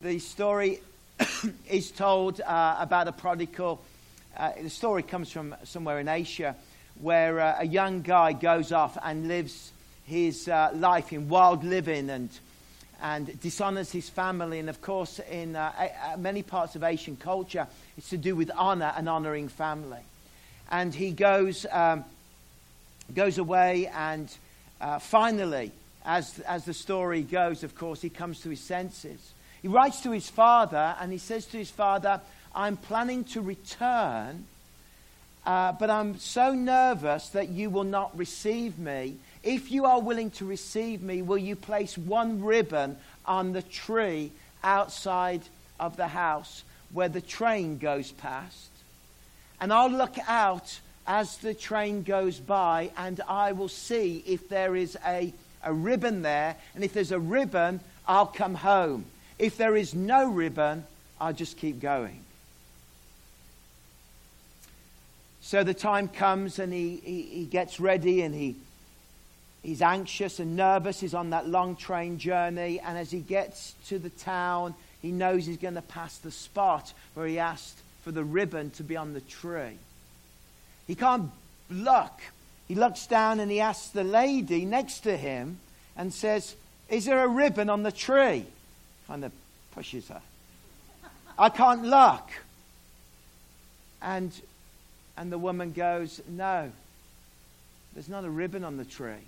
The story is told uh, about a prodigal. Uh, the story comes from somewhere in Asia where uh, a young guy goes off and lives his uh, life in wild living and, and dishonors his family. And of course, in uh, a- many parts of Asian culture, it's to do with honor and honoring family. And he goes, um, goes away and uh, finally, as, as the story goes, of course, he comes to his senses he writes to his father and he says to his father, I'm planning to return, uh, but I'm so nervous that you will not receive me. If you are willing to receive me, will you place one ribbon on the tree outside of the house where the train goes past? And I'll look out as the train goes by and I will see if there is a, a ribbon there. And if there's a ribbon, I'll come home. If there is no ribbon, I'll just keep going. So the time comes and he, he, he, gets ready and he, he's anxious and nervous. He's on that long train journey. And as he gets to the town, he knows he's going to pass the spot where he asked for the ribbon to be on the tree. He can't look. He looks down and he asks the lady next to him and says, Is there a ribbon on the tree? Kind of pushes her. I can't look. And, and the woman goes, No, there's not a ribbon on the tree.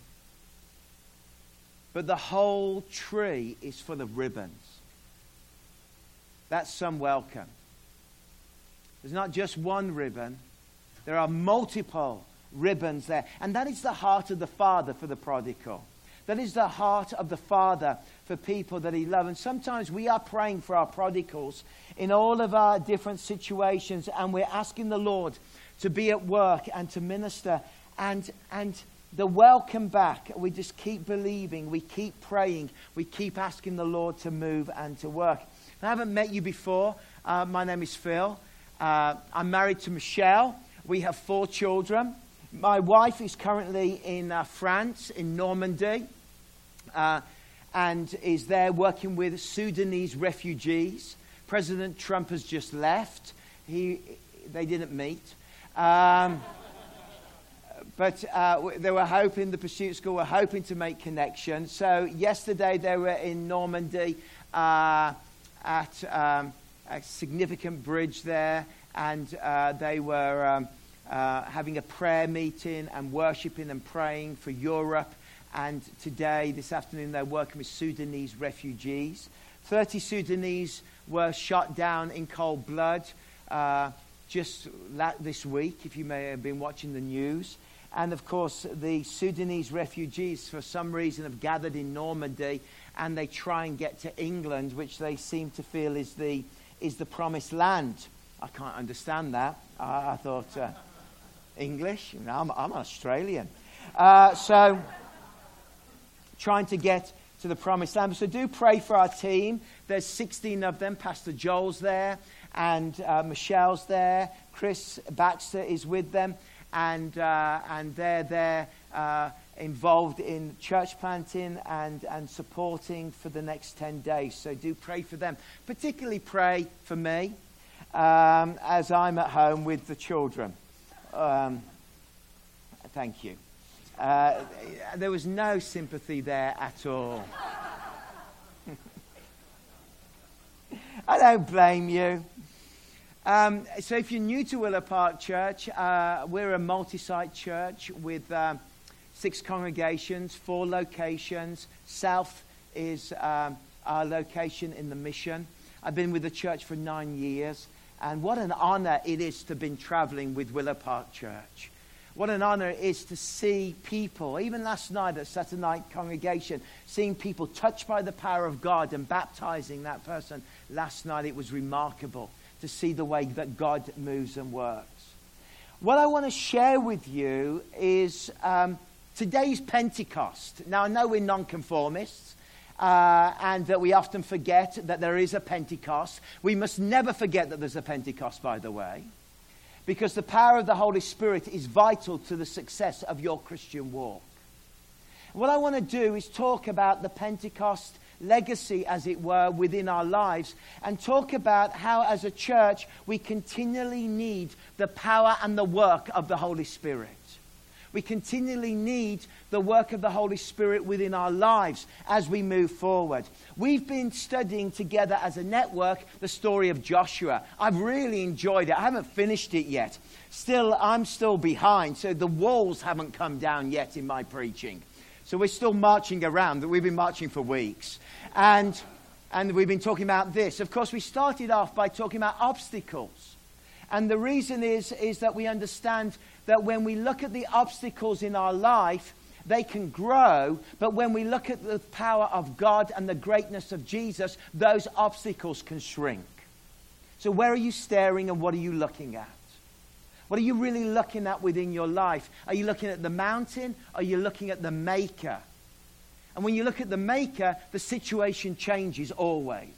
But the whole tree is full of ribbons. That's some welcome. There's not just one ribbon, there are multiple ribbons there. And that is the heart of the Father for the prodigal. That is the heart of the Father for people that He loves. And sometimes we are praying for our prodigals in all of our different situations, and we're asking the Lord to be at work and to minister. And, and the welcome back, we just keep believing, we keep praying, we keep asking the Lord to move and to work. I haven't met you before. Uh, my name is Phil. Uh, I'm married to Michelle. We have four children. My wife is currently in uh, France, in Normandy uh, and is there working with Sudanese refugees. President Trump has just left. He, they didn't meet. Um, but uh, they were hoping, the Pursuit School were hoping to make connection. So yesterday they were in Normandy uh, at um, a significant bridge there, and uh, they were um, uh, having a prayer meeting and worshiping and praying for Europe and today, this afternoon, they're working with Sudanese refugees. 30 Sudanese were shot down in cold blood uh, just this week, if you may have been watching the news. And of course, the Sudanese refugees, for some reason, have gathered in Normandy and they try and get to England, which they seem to feel is the, is the promised land. I can't understand that. I, I thought, uh, English? I'm, I'm Australian. Uh, so trying to get to the promised land. So do pray for our team. There's 16 of them. Pastor Joel's there, and uh, Michelle's there. Chris Baxter is with them, and, uh, and they're there uh, involved in church planting and, and supporting for the next 10 days. So do pray for them. Particularly pray for me um, as I'm at home with the children. Um, thank you. Uh, there was no sympathy there at all. I don't blame you. Um, so, if you're new to Willow Park Church, uh, we're a multi site church with uh, six congregations, four locations. South is um, our location in the mission. I've been with the church for nine years, and what an honor it is to have been traveling with Willow Park Church. What an honor it is to see people, even last night at Saturday night congregation, seeing people touched by the power of God and baptizing that person. Last night it was remarkable to see the way that God moves and works. What I want to share with you is um, today's Pentecost. Now, I know we're nonconformists. Uh, and that we often forget that there is a Pentecost. We must never forget that there's a Pentecost, by the way because the power of the Holy Spirit is vital to the success of your Christian walk. What I want to do is talk about the Pentecost legacy, as it were, within our lives and talk about how, as a church, we continually need the power and the work of the Holy Spirit. We continually need the work of the Holy Spirit within our lives as we move forward. We've been studying together as a network the story of Joshua. I've really enjoyed it. I haven't finished it yet. Still, I'm still behind, so the walls haven't come down yet in my preaching. So we're still marching around. We've been marching for weeks. And, and we've been talking about this. Of course, we started off by talking about obstacles. And the reason is, is that we understand that when we look at the obstacles in our life, they can grow, but when we look at the power of God and the greatness of Jesus, those obstacles can shrink. So, where are you staring and what are you looking at? What are you really looking at within your life? Are you looking at the mountain? Are you looking at the maker? And when you look at the maker, the situation changes always.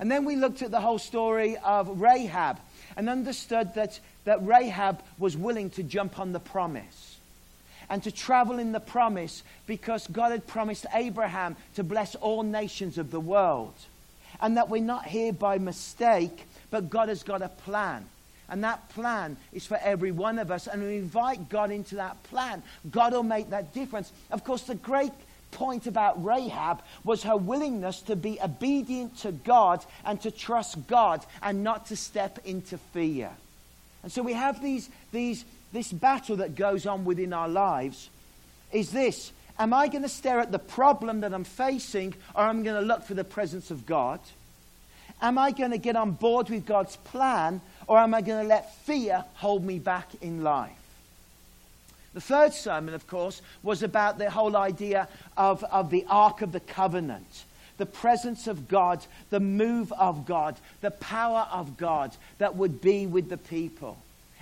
And then we looked at the whole story of Rahab and understood that, that Rahab was willing to jump on the promise and to travel in the promise because God had promised Abraham to bless all nations of the world. And that we're not here by mistake, but God has got a plan. And that plan is for every one of us. And we invite God into that plan. God will make that difference. Of course, the great point about Rahab was her willingness to be obedient to God and to trust God and not to step into fear. And so we have these, these, this battle that goes on within our lives is this Am I going to stare at the problem that I'm facing or am I going to look for the presence of God? Am I going to get on board with God's plan or am I going to let fear hold me back in life? The third sermon, of course, was about the whole idea of, of the Ark of the Covenant the presence of God, the move of God, the power of God that would be with the people.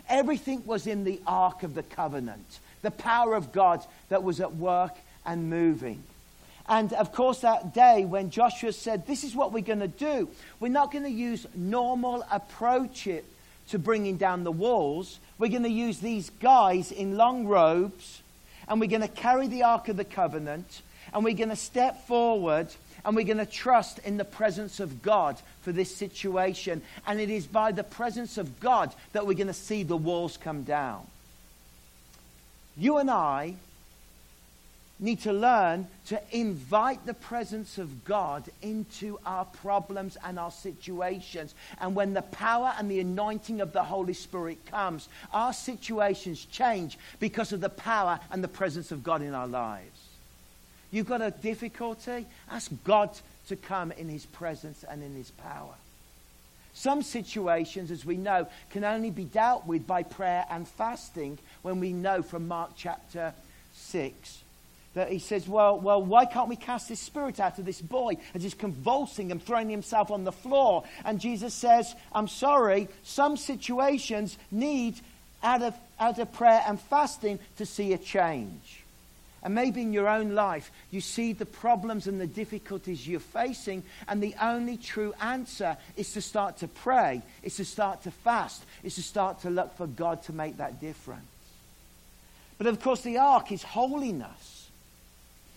Everything was in the Ark of the Covenant, the power of God that was at work and moving. And of course, that day when Joshua said, This is what we're going to do, we're not going to use normal approaches to bringing down the walls. We're going to use these guys in long robes, and we're going to carry the Ark of the Covenant, and we're going to step forward, and we're going to trust in the presence of God for this situation. And it is by the presence of God that we're going to see the walls come down. You and I need to learn to invite the presence of God into our problems and our situations. And when the power and the anointing of the Holy Spirit comes, our situations change because of the power and the presence of God in our lives. You've got a difficulty? Ask God to come in His presence and in His power. Some situations, as we know, can only be dealt with by prayer and fasting when we know from Mark chapter 6 that he says, well, well, why can't we cast this spirit out of this boy as he's convulsing and throwing himself on the floor? And Jesus says, I'm sorry, some situations need out of, out of prayer and fasting to see a change. And maybe in your own life, you see the problems and the difficulties you're facing, and the only true answer is to start to pray, is to start to fast, is to start to look for God to make that difference. But of course, the ark is holiness.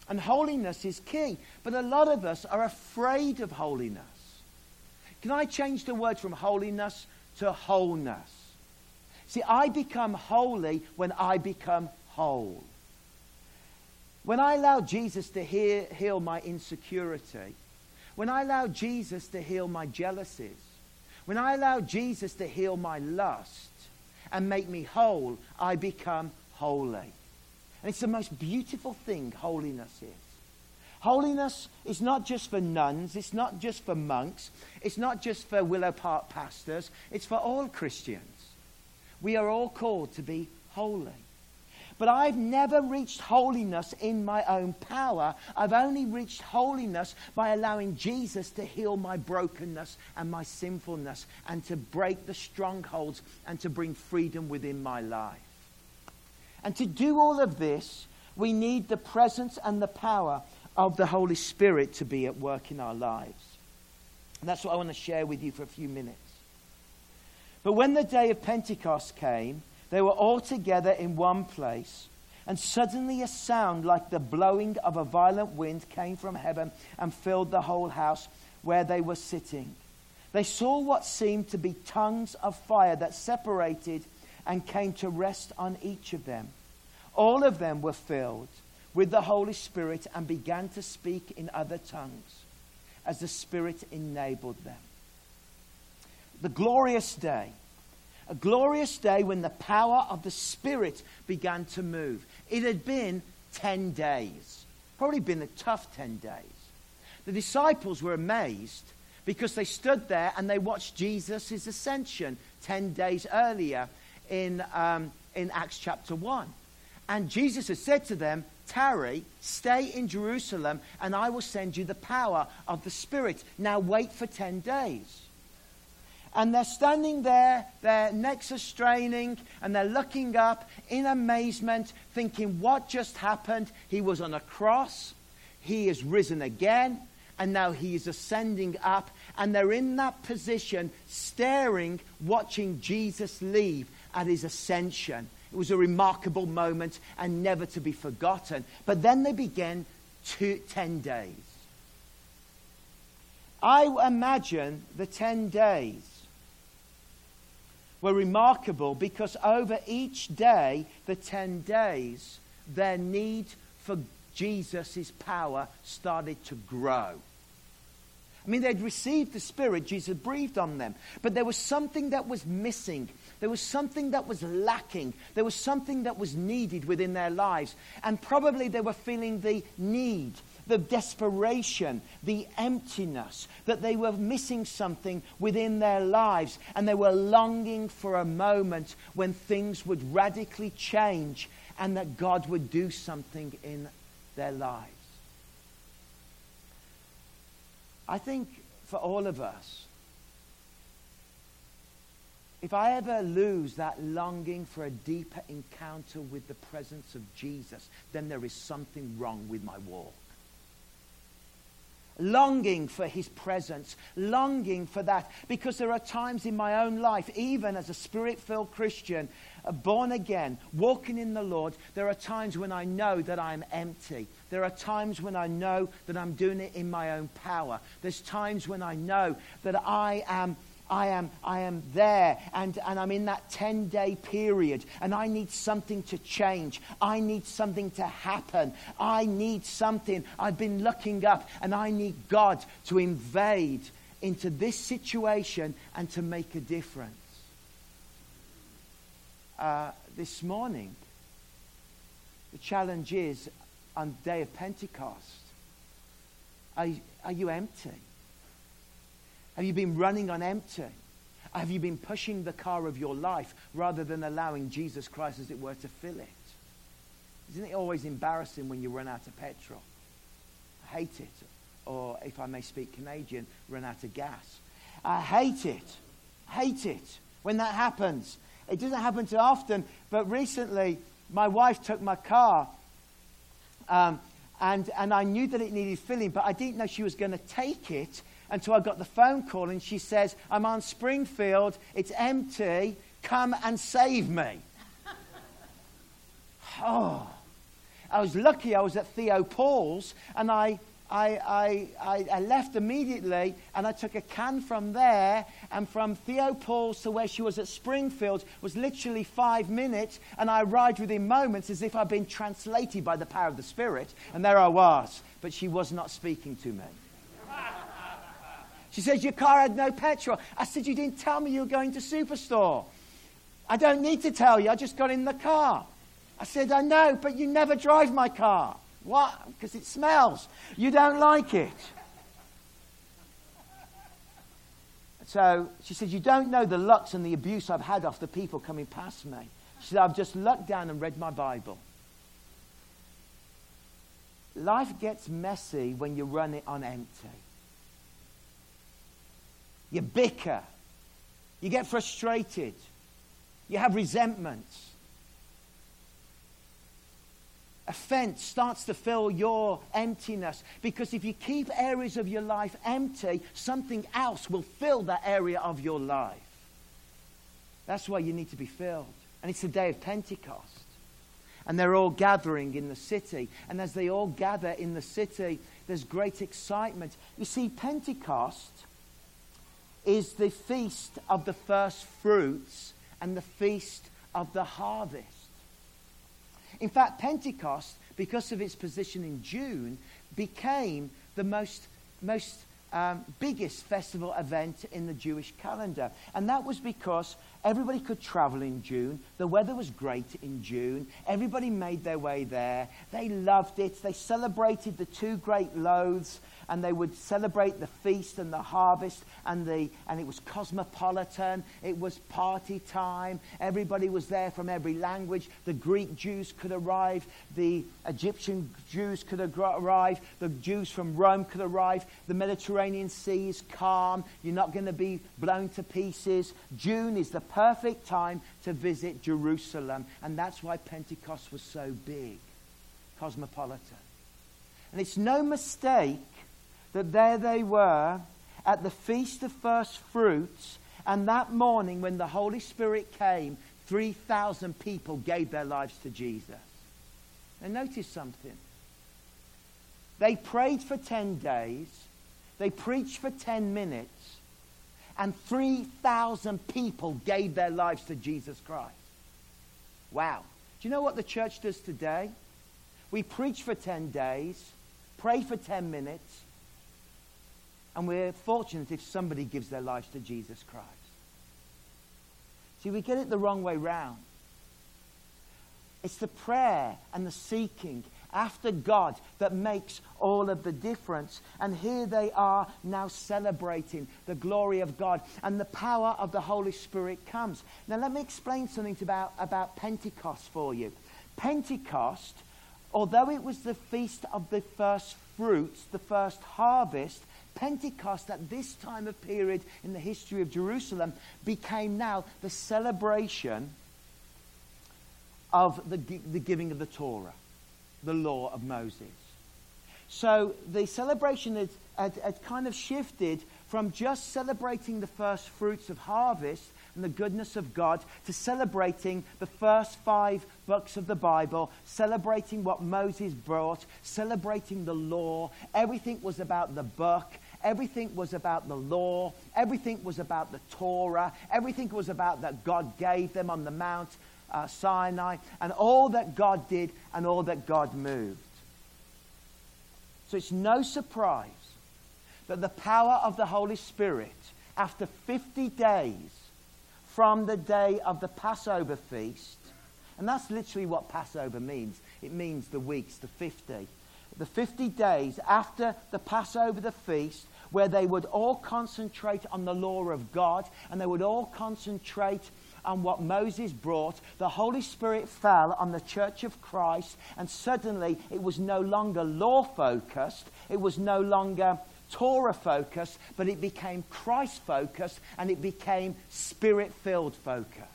And holiness is key. But a lot of us are afraid of holiness. Can I change the word from holiness to wholeness? See, I become holy when I become whole. When I allow Jesus to heal, heal my insecurity, when I allow Jesus to heal my jealousies, when I allow Jesus to heal my lust and make me whole, I become holy. And it's the most beautiful thing holiness is. Holiness is not just for nuns, it's not just for monks, it's not just for Willow Park pastors, it's for all Christians. We are all called to be holy. But I've never reached holiness in my own power. I've only reached holiness by allowing Jesus to heal my brokenness and my sinfulness and to break the strongholds and to bring freedom within my life. And to do all of this, we need the presence and the power of the Holy Spirit to be at work in our lives. And that's what I want to share with you for a few minutes. But when the day of Pentecost came, they were all together in one place. And suddenly a sound like the blowing of a violent wind came from heaven and filled the whole house where they were sitting. They saw what seemed to be tongues of fire that separated and came to rest on each of them. All of them were filled with the Holy Spirit and began to speak in other tongues as the Spirit enabled them. The glorious day. A glorious day when the power of the Spirit began to move. It had been 10 days, probably been a tough 10 days. The disciples were amazed because they stood there and they watched Jesus' ascension 10 days earlier in, um, in Acts chapter 1. And Jesus has said to them, Tarry, stay in Jerusalem, and I will send you the power of the Spirit. Now wait for 10 days. And they're standing there, their necks are straining, and they're looking up in amazement, thinking, What just happened? He was on a cross, he is risen again, and now he is ascending up. And they're in that position, staring, watching Jesus leave at his ascension. It was a remarkable moment and never to be forgotten. But then they began two, 10 days. I imagine the 10 days were remarkable because over each day, the 10 days, their need for Jesus' power started to grow. I mean, they'd received the Spirit, Jesus breathed on them, but there was something that was missing. There was something that was lacking. There was something that was needed within their lives. And probably they were feeling the need, the desperation, the emptiness, that they were missing something within their lives. And they were longing for a moment when things would radically change and that God would do something in their lives. I think for all of us, if I ever lose that longing for a deeper encounter with the presence of Jesus, then there is something wrong with my walk. Longing for his presence, longing for that, because there are times in my own life, even as a spirit filled Christian, uh, born again, walking in the Lord, there are times when I know that I'm empty. There are times when I know that I'm doing it in my own power. There's times when I know that I am I am, I am there and, and I'm in that 10 day period and I need something to change. I need something to happen. I need something. I've been looking up and I need God to invade into this situation and to make a difference. Uh, this morning, the challenge is on the day of Pentecost, are, are you empty? Have you been running on empty? Have you been pushing the car of your life rather than allowing Jesus Christ, as it were, to fill it? Isn't it always embarrassing when you run out of petrol? I hate it. Or, if I may speak Canadian, run out of gas. I hate it. Hate it when that happens. It doesn't happen too often, but recently my wife took my car um, and, and I knew that it needed filling, but I didn't know she was going to take it until I got the phone call and she says, I'm on Springfield, it's empty, come and save me. oh, I was lucky I was at Theo Paul's and I, I, I, I, left immediately and I took a can from there and from Theo Paul's to where she was at Springfield was literally five minutes and I arrived within moments as if I'd been translated by the power of the Spirit and there I was, but she was not speaking to me. She says, Your car had no petrol. I said, You didn't tell me you were going to Superstore. I don't need to tell you. I just got in the car. I said, I know, but you never drive my car. What? Because it smells. You don't like it. So she said, You don't know the looks and the abuse I've had off the people coming past me. She said, I've just looked down and read my Bible. Life gets messy when you run it on empty. You bicker. You get frustrated. You have resentments. Offense starts to fill your emptiness because if you keep areas of your life empty, something else will fill that area of your life. That's why you need to be filled. And it's the day of Pentecost. And they're all gathering in the city. And as they all gather in the city, there's great excitement. You see, Pentecost is the feast of the first fruits and the feast of the harvest. In fact, Pentecost, because of its position in June, became the most, most um, biggest festival event in the Jewish calendar. And that was because everybody could travel in June. The weather was great in June. Everybody made their way there. They loved it. They celebrated the two great loaves and they would celebrate the feast and the harvest and the and it was cosmopolitan it was party time everybody was there from every language the greek jews could arrive the egyptian jews could arrive the jews from rome could arrive the mediterranean sea is calm you're not going to be blown to pieces june is the perfect time to visit jerusalem. And that's why pentecost was so big cosmopolitan. And it's no mistake that there they were at the Feast of First Fruits, and that morning when the Holy Spirit came, 3,000 people gave their lives to Jesus. And notice something. They prayed for 10 days, they preached for 10 minutes, and 3,000 people gave their lives to Jesus Christ. Wow. Do you know what the church does today? We preach for 10 days, pray for 10 minutes, and we're fortunate if somebody gives their lives to Jesus Christ. See, we get it the wrong way round. It's the prayer and the seeking after God that makes all of the difference. And here they are now celebrating the glory of God and the power of the Holy Spirit comes. Now, let me explain something about, about Pentecost for you. Pentecost, although it was the feast of the first fruits, the first harvest, Pentecost, at this time of period in the history of Jerusalem, became now the celebration of the, the giving of the Torah, the law of Moses. So the celebration had, had, had kind of shifted from just celebrating the first fruits of harvest and the goodness of God to celebrating the first five books of the Bible, celebrating what Moses brought, celebrating the law. Everything was about the book. Everything was about the law. Everything was about the Torah. Everything was about that God gave them on the Mount uh, Sinai and all that God did and all that God moved. So it's no surprise that the power of the Holy Spirit, after 50 days from the day of the Passover feast, and that's literally what Passover means. It means the weeks, the 50 the 50 days after the Passover, the feast, where they would all concentrate on the law of God and they would all concentrate on what Moses brought, the Holy Spirit fell on the church of Christ, and suddenly it was no longer law focused, it was no longer Torah focused, but it became Christ focused and it became spirit filled focused.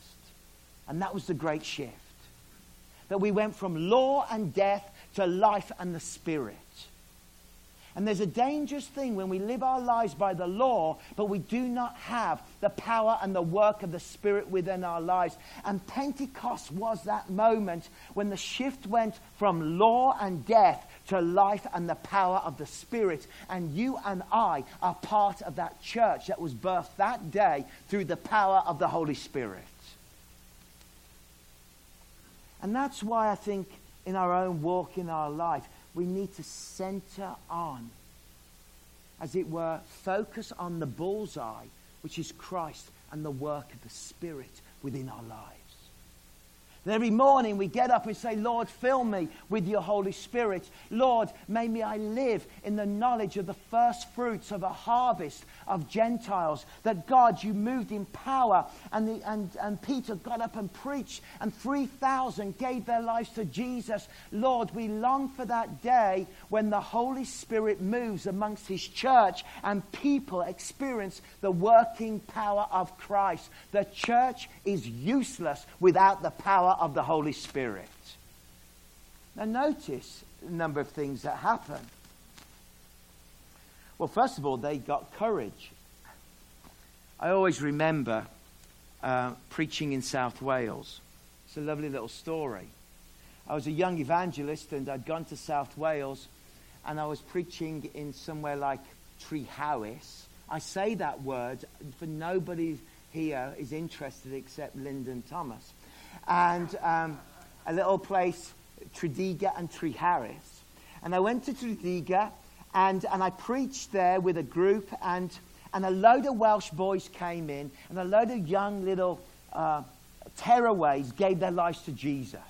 And that was the great shift. That we went from law and death to life and the Spirit. And there's a dangerous thing when we live our lives by the law, but we do not have the power and the work of the Spirit within our lives. And Pentecost was that moment when the shift went from law and death to life and the power of the Spirit. And you and I are part of that church that was birthed that day through the power of the Holy Spirit. And that's why I think in our own walk in our life, we need to center on, as it were, focus on the bullseye, which is Christ and the work of the Spirit within our lives. Every morning we get up and say, Lord, fill me with your Holy Spirit. Lord, may me I live in the knowledge of the first fruits of a harvest of Gentiles. That God, you moved in power. And, the, and, and Peter got up and preached, and 3,000 gave their lives to Jesus. Lord, we long for that day when the Holy Spirit moves amongst his church and people experience the working power of Christ. The church is useless without the power of the Holy Spirit. Now, notice a number of things that happen. Well, first of all, they got courage. I always remember uh, preaching in South Wales. It's a lovely little story. I was a young evangelist and I'd gone to South Wales and I was preaching in somewhere like Treehowys. I say that word for nobody here is interested except Lyndon Thomas. And um, a little place, Tredegar and Treharris. And I went to Tredegar and, and I preached there with a group and, and a load of Welsh boys came in and a load of young little uh, tearaways gave their lives to Jesus.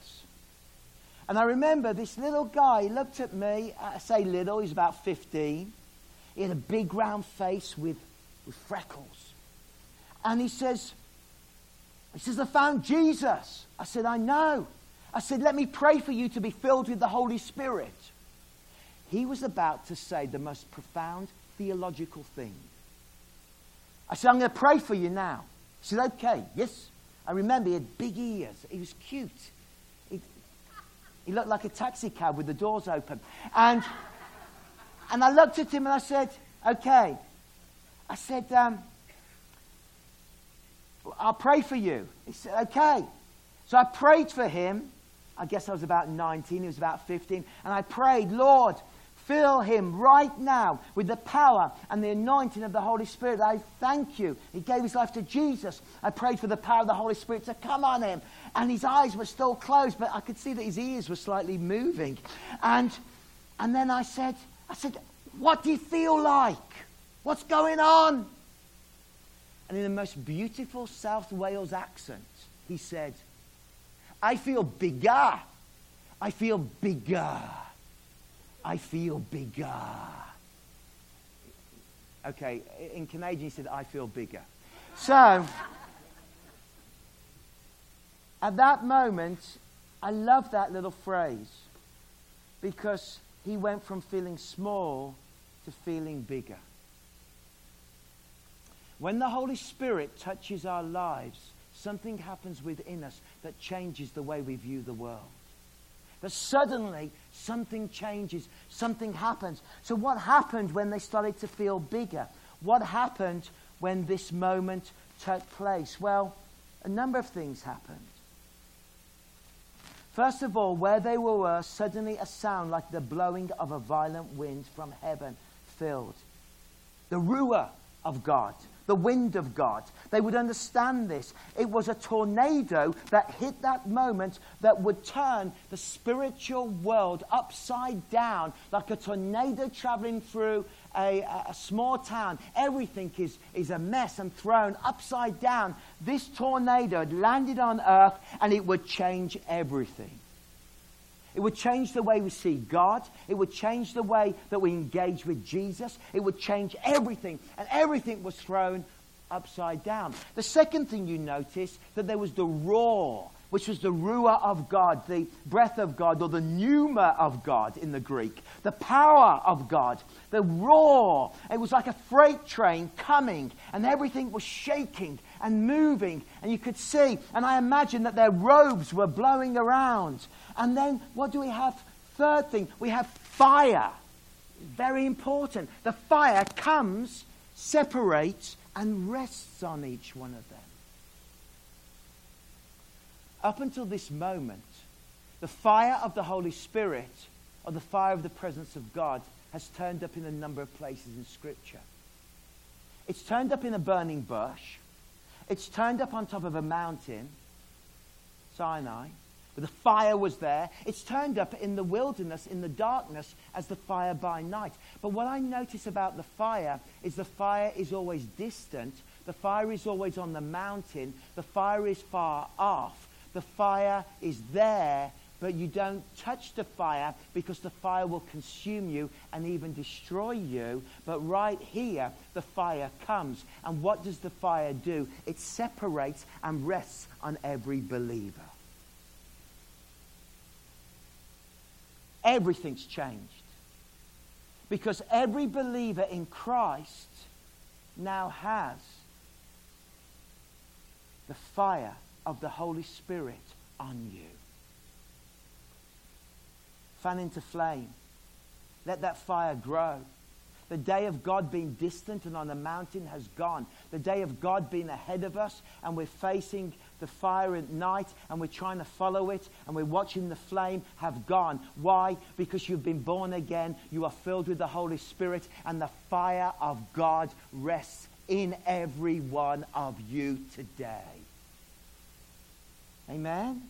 And I remember this little guy looked at me, I say little, he's about 15. He had a big round face with, with freckles. And he says, he says, I found Jesus. I said, I know. I said, let me pray for you to be filled with the Holy Spirit. He was about to say the most profound theological thing. I said, I'm going to pray for you now. He said, okay, yes. I remember he had big ears. He was cute. He, he looked like a taxi cab with the doors open. And, and I looked at him and I said, okay. I said, um, I'll pray for you. He said, okay. So I prayed for him. I guess I was about 19, he was about 15. And I prayed, Lord, Fill him right now with the power and the anointing of the Holy Spirit. I thank you. He gave his life to Jesus. I prayed for the power of the Holy Spirit to come on him. And his eyes were still closed, but I could see that his ears were slightly moving. And, and then I said, I said, what do you feel like? What's going on? And in the most beautiful South Wales accent, he said, I feel bigger. I feel bigger. I feel bigger. Okay, in Canadian, he said, I feel bigger. So, at that moment, I love that little phrase because he went from feeling small to feeling bigger. When the Holy Spirit touches our lives, something happens within us that changes the way we view the world. But suddenly, something changes, something happens. So, what happened when they started to feel bigger? What happened when this moment took place? Well, a number of things happened. First of all, where they were, suddenly a sound like the blowing of a violent wind from heaven filled. The ruah of God the wind of God. They would understand this. It was a tornado that hit that moment that would turn the spiritual world upside down like a tornado traveling through a, a, small town. Everything is, is a mess and thrown upside down. This tornado had landed on earth and it would change everything. It would change the way we see God. It would change the way that we engage with Jesus. It would change everything. And everything was thrown upside down. The second thing you notice that there was the roar, which was the ruah of God, the breath of God, or the pneuma of God in the Greek, the power of God, the roar. It was like a freight train coming, and everything was shaking and moving, and you could see. And I imagine that their robes were blowing around. And then what do we have? Third thing, we have fire. Very important. The fire comes, separates, and rests on each one of them. Up until this moment, the fire of the Holy Spirit or the fire of the presence of God has turned up in a number of places in Scripture. It's turned up in a burning bush. It's turned up on top of a mountain, Sinai. But the fire was there. It's turned up in the wilderness, in the darkness, as the fire by night. But what I notice about the fire is the fire is always distant. The fire is always on the mountain. The fire is far off. The fire is there, but you don't touch the fire because the fire will consume you and even destroy you. But right here, the fire comes. And what does the fire do? It separates and rests on every believer. Everything's changed. Because every believer in Christ now has the fire of the Holy Spirit on you. Fan into flame. Let that fire grow. The day of God being distant and on a mountain has gone. The day of God being ahead of us and we're facing the fire at night and we're trying to follow it and we're watching the flame have gone. Why? Because you've been born again, you are filled with the Holy Spirit, and the fire of God rests in every one of you today. Amen?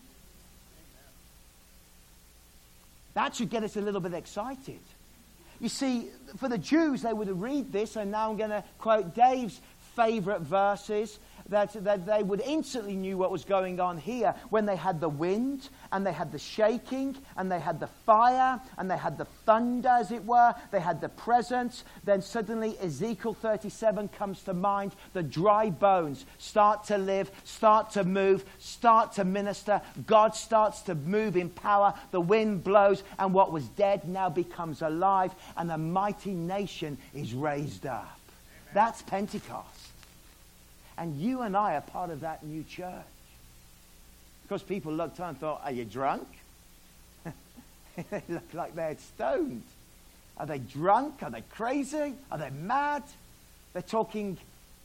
That should get us a little bit excited. You see, for the Jews, they would read this, and now I'm going to quote Dave's favorite verses that, that they would instantly knew what was going on here when they had the wind and they had the shaking and they had the fire and they had the thunder, as it were. They had the presence. Then suddenly Ezekiel 37 comes to mind. The dry bones start to live, start to move, start to minister. God starts to move in power. The wind blows, and what was dead now becomes alive, and a mighty nation is raised up. That's Pentecost. And you and I are part of that new church. Because people looked on and thought, Are you drunk? they look like they're stoned. Are they drunk? Are they crazy? Are they mad? They're talking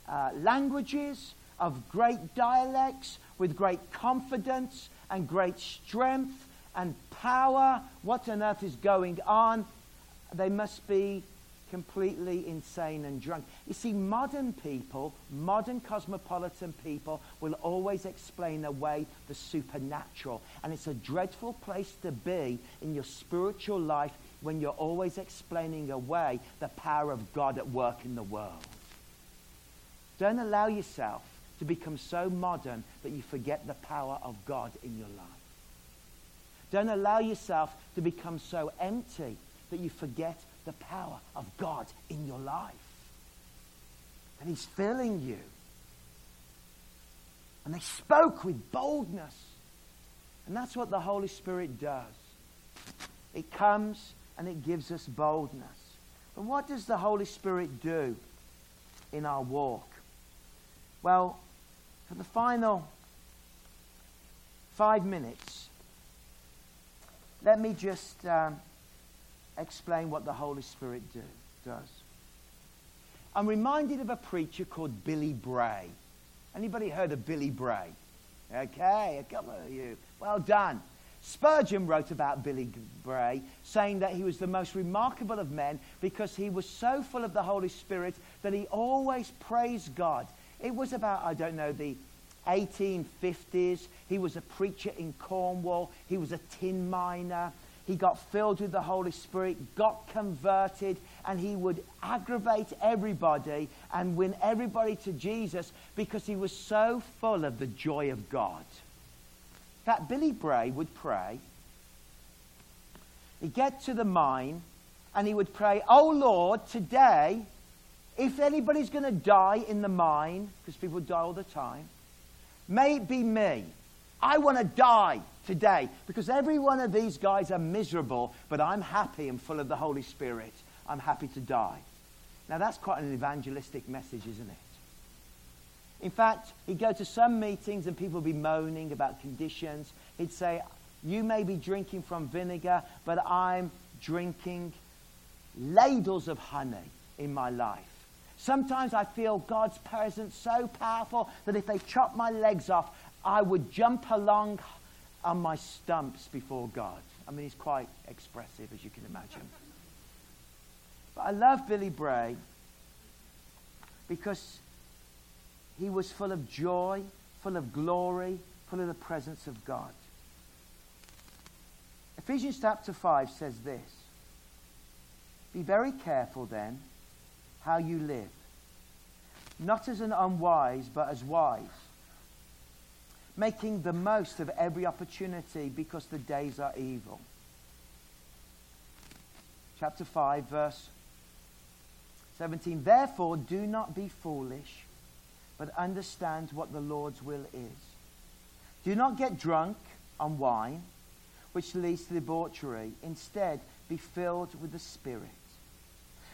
uh, languages of great dialects with great confidence and great strength and power. What on earth is going on? They must be completely insane and drunk. You see, modern people, modern cosmopolitan people, will always explain away the supernatural. And it's a dreadful place to be in your spiritual life when you're always explaining away the power of God at work in the world. Don't allow yourself to become so modern that you forget the power of God in your life. Don't allow yourself to become so empty that you forget the power of God in your life. And He's filling you. And they spoke with boldness. And that's what the Holy Spirit does. It comes and it gives us boldness. But what does the Holy Spirit do in our walk? Well, for the final five minutes, let me just um, explain what the Holy Spirit do, does. I'm reminded of a preacher called Billy Bray. Anybody heard of Billy Bray? Okay, a couple of you. Well done. Spurgeon wrote about Billy Bray, saying that he was the most remarkable of men because he was so full of the Holy Spirit that he always praised God. It was about, I don't know, the 1850s. He was a preacher in Cornwall. He was a tin miner. He got filled with the Holy Spirit, got converted, and he would aggravate everybody and win everybody to Jesus because he was so full of the joy of God. That Billy Bray would pray. He'd get to the mine and he would pray, Oh Lord, today, if anybody's going to die in the mine, because people die all the time, may it be me. I want to die today because every one of these guys are miserable, but I'm happy and full of the Holy Spirit. I'm happy to die. Now, that's quite an evangelistic message, isn't it? In fact, he'd go to some meetings and people would be moaning about conditions. He'd say, You may be drinking from vinegar, but I'm drinking ladles of honey in my life. Sometimes I feel God's presence so powerful that if they chop my legs off, I would jump along on my stumps before God. I mean, he's quite expressive, as you can imagine. But I love Billy Bray because he was full of joy, full of glory, full of the presence of God. Ephesians chapter 5 says this Be very careful then how you live, not as an unwise, but as wise making the most of every opportunity because the days are evil. Chapter 5, verse 17. Therefore, do not be foolish, but understand what the Lord's will is. Do not get drunk on wine, which leads to debauchery. Instead, be filled with the Spirit,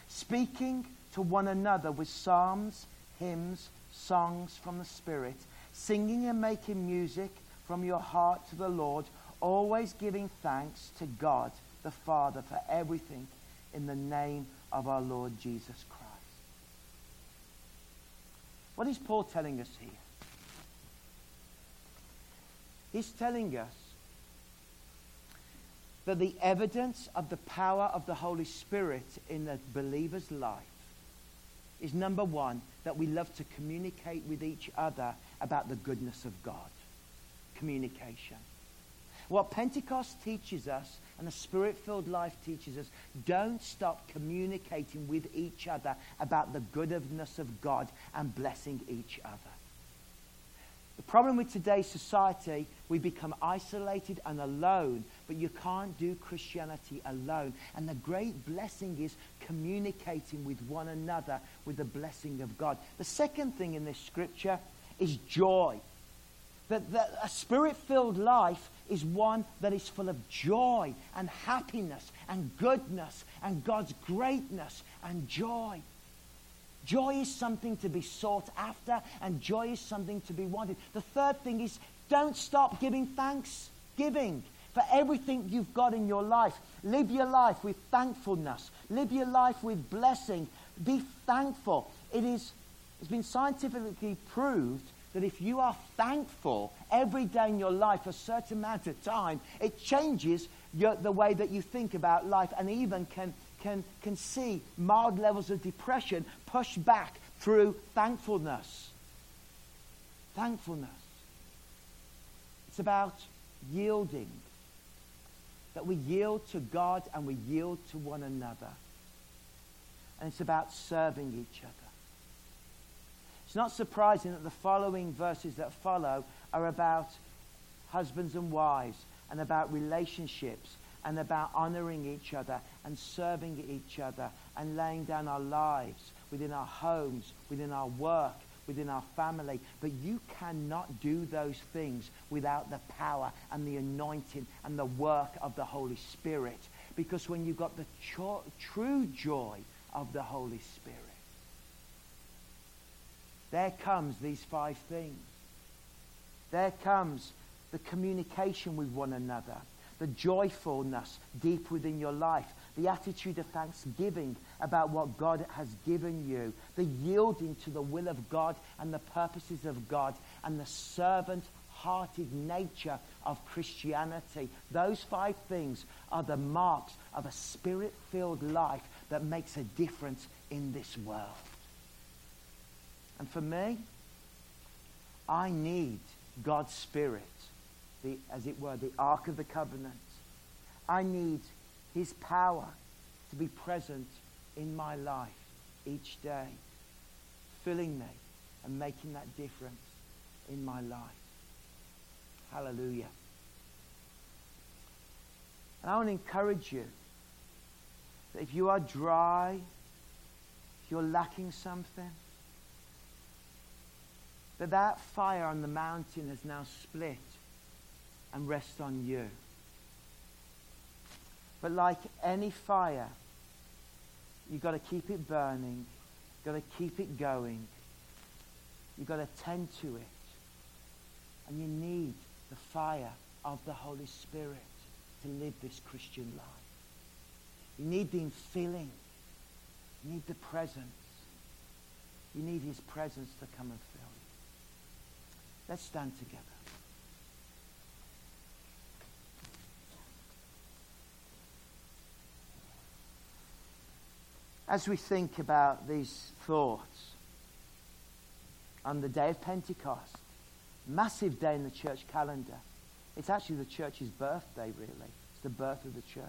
speaking to one another with psalms, hymns, songs from the Spirit singing and making music from your heart to the Lord, always giving thanks to God the Father for everything in the name of our Lord Jesus Christ. What is Paul telling us here? He's telling us that the evidence of the power of the Holy Spirit in the believer's life is number one, that we love to communicate with each other about the goodness of God. Communication. What Pentecost teaches us and the spirit filled life teaches us don't stop communicating with each other about the goodness of God and blessing each other. The problem with today's society, we become isolated and alone, but you can't do Christianity alone. And the great blessing is communicating with one another with the blessing of God. The second thing in this scripture is joy. That, that a spirit filled life is one that is full of joy and happiness and goodness and God's greatness and joy. Joy is something to be sought after, and joy is something to be wanted. The third thing is don't stop giving thanks, giving for everything you've got in your life. Live your life with thankfulness. Live your life with blessing. Be thankful. It is, it's been scientifically proved that if you are thankful every day in your life a certain amount of time, it changes your, the way that you think about life and even can can, can see mild levels of depression pushed back through thankfulness. Thankfulness. It's about yielding. That we yield to God and we yield to one another. And it's about serving each other. It's not surprising that the following verses that follow are about husbands and wives and about relationships and about honoring each other and serving each other and laying down our lives within our homes, within our work, within our family. But you cannot do those things without the power and the anointing and the work of the Holy Spirit. Because when you've got the cho- true joy of the Holy Spirit, there comes these five things. There comes the communication with one another the joyfulness deep within your life, the attitude of thanksgiving about what God has given you, the yielding to the will of God and the purposes of God, and the servant hearted nature of Christianity. Those five things are the marks of a spirit filled life that makes a difference in this world. And for me, I need God's Spirit the, as it were, the Ark of the Covenant. I need His power to be present in my life each day, filling me and making that difference in my life. Hallelujah. And I want to encourage you that if you are dry, if you're lacking something, that that fire on the mountain has now split and rest on you. But like any fire, you've got to keep it burning, you've got to keep it going, you've got to tend to it. And you need the fire of the Holy Spirit to live this Christian life. You need the infilling. You need the presence. You need his presence to come and fill you. Let's stand together. As we think about these thoughts on the day of Pentecost, massive day in the church calendar, it's actually the church's birthday, really. It's the birth of the church.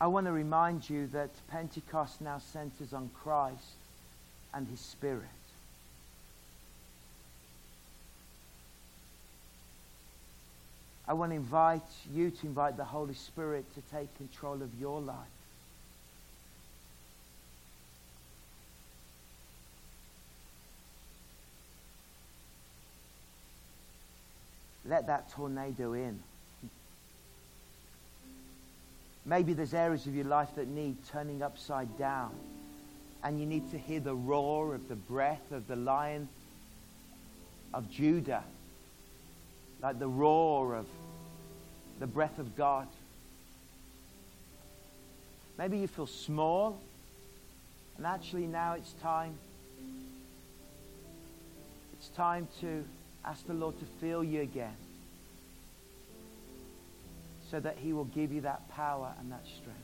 I want to remind you that Pentecost now centers on Christ and his Spirit. I want to invite you to invite the Holy Spirit to take control of your life. Let that tornado in. Maybe there's areas of your life that need turning upside down. And you need to hear the roar of the breath of the lion of Judah like the roar of the breath of God. Maybe you feel small, and actually now it's time. It's time to ask the Lord to fill you again so that He will give you that power and that strength.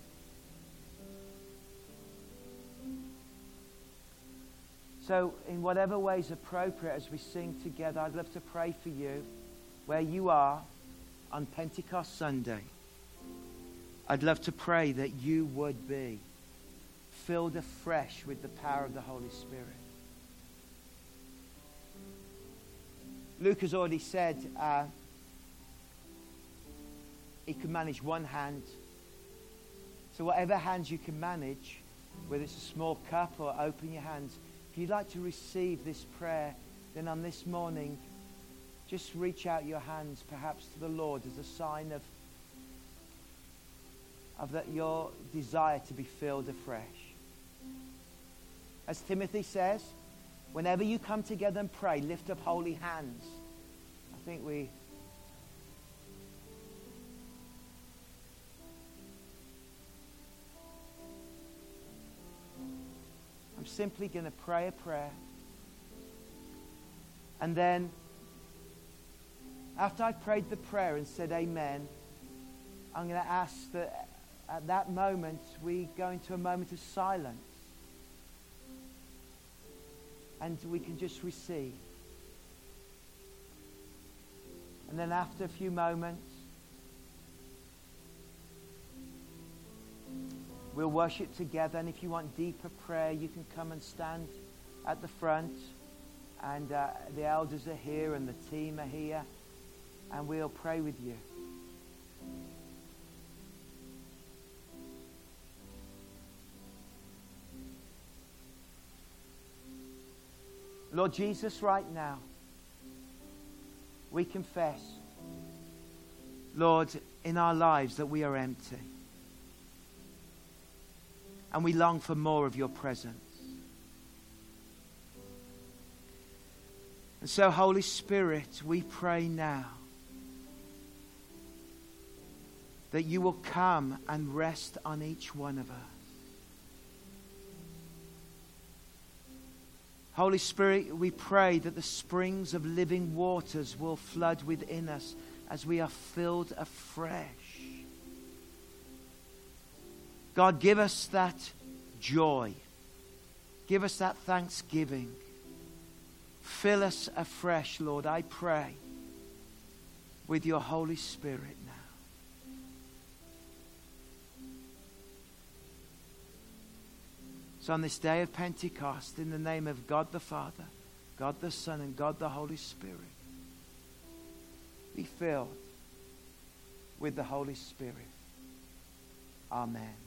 So, in whatever way is appropriate as we sing together, I'd love to pray for you where you are on Pentecost Sunday. I'd love to pray that you would be filled afresh with the power of the Holy Spirit. Luke has already said uh, he can manage one hand. So, whatever hands you can manage, whether it's a small cup or open your hands, if you'd like to receive this prayer, then on this morning, just reach out your hands perhaps to the Lord as a sign of, of that your desire to be filled afresh. As Timothy says, whenever you come together and pray, lift up holy hands. I think we I'm simply going to pray a prayer. And then, after I've prayed the prayer and said amen, I'm going to ask that at that moment we go into a moment of silence. And we can just receive. And then after a few moments, We'll worship together. And if you want deeper prayer, you can come and stand at the front. And uh, the elders are here and the team are here. And we'll pray with you. Lord Jesus, right now, we confess, Lord, in our lives that we are empty and we long for more of your presence. And so, Holy Spirit, we pray now that you will come and rest on each one of us. Holy Spirit, we pray that the springs of living waters will flood within us as we are filled afresh. God, give us that joy. Give us that thanksgiving. Fill us afresh, Lord, I pray, with your Holy Spirit now. So, on this day of Pentecost, in the name of God the Father, God the Son, and God the Holy Spirit, be filled with the Holy Spirit. Amen.